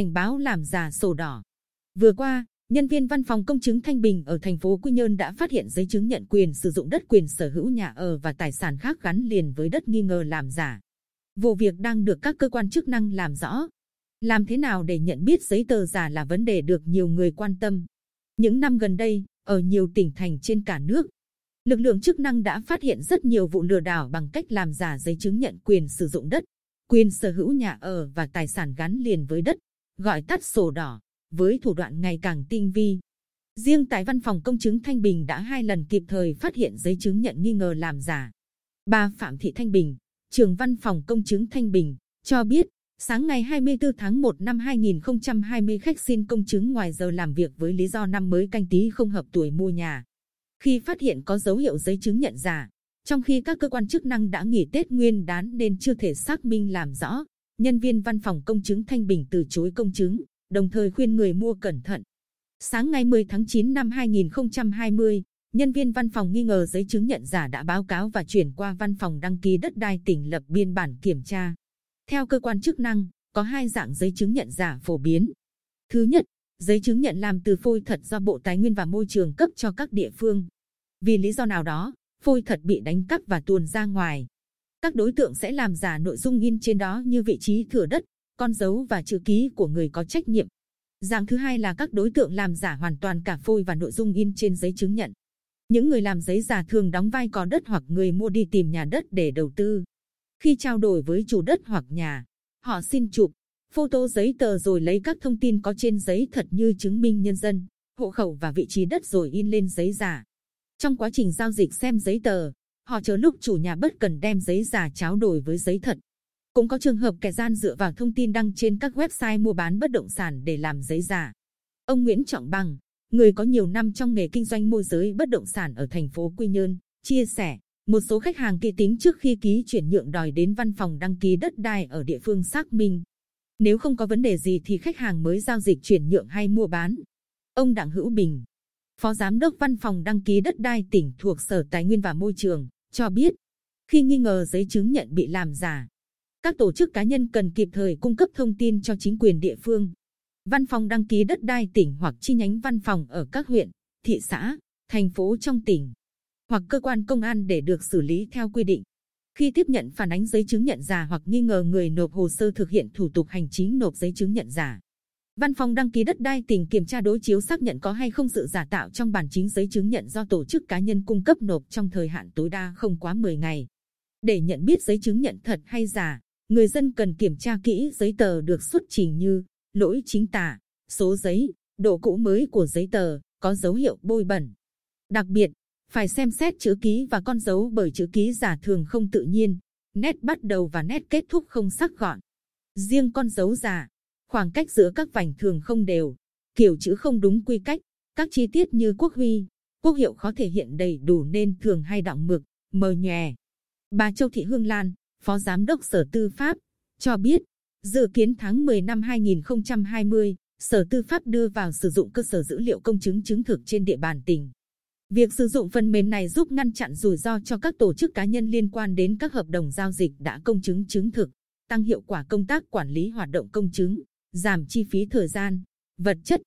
cảnh báo làm giả sổ đỏ. Vừa qua, nhân viên văn phòng công chứng Thanh Bình ở thành phố Quy Nhơn đã phát hiện giấy chứng nhận quyền sử dụng đất quyền sở hữu nhà ở và tài sản khác gắn liền với đất nghi ngờ làm giả. Vụ việc đang được các cơ quan chức năng làm rõ. Làm thế nào để nhận biết giấy tờ giả là vấn đề được nhiều người quan tâm. Những năm gần đây, ở nhiều tỉnh thành trên cả nước, lực lượng chức năng đã phát hiện rất nhiều vụ lừa đảo bằng cách làm giả giấy chứng nhận quyền sử dụng đất, quyền sở hữu nhà ở và tài sản gắn liền với đất, gọi tắt sổ đỏ, với thủ đoạn ngày càng tinh vi. Riêng tại văn phòng công chứng Thanh Bình đã hai lần kịp thời phát hiện giấy chứng nhận nghi ngờ làm giả. Bà Phạm Thị Thanh Bình, trưởng văn phòng công chứng Thanh Bình, cho biết, sáng ngày 24 tháng 1 năm 2020 khách xin công chứng ngoài giờ làm việc với lý do năm mới canh tí không hợp tuổi mua nhà. Khi phát hiện có dấu hiệu giấy chứng nhận giả, trong khi các cơ quan chức năng đã nghỉ Tết Nguyên đán nên chưa thể xác minh làm rõ, nhân viên văn phòng công chứng Thanh Bình từ chối công chứng, đồng thời khuyên người mua cẩn thận. Sáng ngày 10 tháng 9 năm 2020, nhân viên văn phòng nghi ngờ giấy chứng nhận giả đã báo cáo và chuyển qua văn phòng đăng ký đất đai tỉnh lập biên bản kiểm tra. Theo cơ quan chức năng, có hai dạng giấy chứng nhận giả phổ biến. Thứ nhất, giấy chứng nhận làm từ phôi thật do Bộ Tài nguyên và Môi trường cấp cho các địa phương. Vì lý do nào đó, phôi thật bị đánh cắp và tuồn ra ngoài. Các đối tượng sẽ làm giả nội dung in trên đó như vị trí thửa đất, con dấu và chữ ký của người có trách nhiệm. Dạng thứ hai là các đối tượng làm giả hoàn toàn cả phôi và nội dung in trên giấy chứng nhận. Những người làm giấy giả thường đóng vai có đất hoặc người mua đi tìm nhà đất để đầu tư. Khi trao đổi với chủ đất hoặc nhà, họ xin chụp, photo giấy tờ rồi lấy các thông tin có trên giấy thật như chứng minh nhân dân, hộ khẩu và vị trí đất rồi in lên giấy giả. Trong quá trình giao dịch xem giấy tờ, họ chờ lúc chủ nhà bất cần đem giấy giả tráo đổi với giấy thật. Cũng có trường hợp kẻ gian dựa vào thông tin đăng trên các website mua bán bất động sản để làm giấy giả. Ông Nguyễn Trọng Bằng, người có nhiều năm trong nghề kinh doanh môi giới bất động sản ở thành phố Quy Nhơn, chia sẻ, một số khách hàng kỳ tính trước khi ký chuyển nhượng đòi đến văn phòng đăng ký đất đai ở địa phương xác minh. Nếu không có vấn đề gì thì khách hàng mới giao dịch chuyển nhượng hay mua bán. Ông Đặng Hữu Bình, Phó Giám đốc Văn phòng đăng ký đất đai tỉnh thuộc Sở Tài nguyên và Môi trường, cho biết, khi nghi ngờ giấy chứng nhận bị làm giả, các tổ chức cá nhân cần kịp thời cung cấp thông tin cho chính quyền địa phương. Văn phòng đăng ký đất đai tỉnh hoặc chi nhánh văn phòng ở các huyện, thị xã, thành phố trong tỉnh hoặc cơ quan công an để được xử lý theo quy định. Khi tiếp nhận phản ánh giấy chứng nhận giả hoặc nghi ngờ người nộp hồ sơ thực hiện thủ tục hành chính nộp giấy chứng nhận giả, Văn phòng đăng ký đất đai tỉnh kiểm tra đối chiếu xác nhận có hay không sự giả tạo trong bản chính giấy chứng nhận do tổ chức cá nhân cung cấp nộp trong thời hạn tối đa không quá 10 ngày. Để nhận biết giấy chứng nhận thật hay giả, người dân cần kiểm tra kỹ giấy tờ được xuất trình như lỗi chính tả, số giấy, độ cũ mới của giấy tờ, có dấu hiệu bôi bẩn. Đặc biệt, phải xem xét chữ ký và con dấu bởi chữ ký giả thường không tự nhiên, nét bắt đầu và nét kết thúc không sắc gọn. Riêng con dấu giả, khoảng cách giữa các vành thường không đều, kiểu chữ không đúng quy cách, các chi tiết như quốc huy, quốc hiệu khó thể hiện đầy đủ nên thường hay đọng mực, mờ nhòe. Bà Châu Thị Hương Lan, Phó Giám đốc Sở Tư pháp, cho biết, dự kiến tháng 10 năm 2020, Sở Tư pháp đưa vào sử dụng cơ sở dữ liệu công chứng chứng thực trên địa bàn tỉnh. Việc sử dụng phần mềm này giúp ngăn chặn rủi ro cho các tổ chức cá nhân liên quan đến các hợp đồng giao dịch đã công chứng chứng thực, tăng hiệu quả công tác quản lý hoạt động công chứng, giảm chi phí thời gian, vật chất,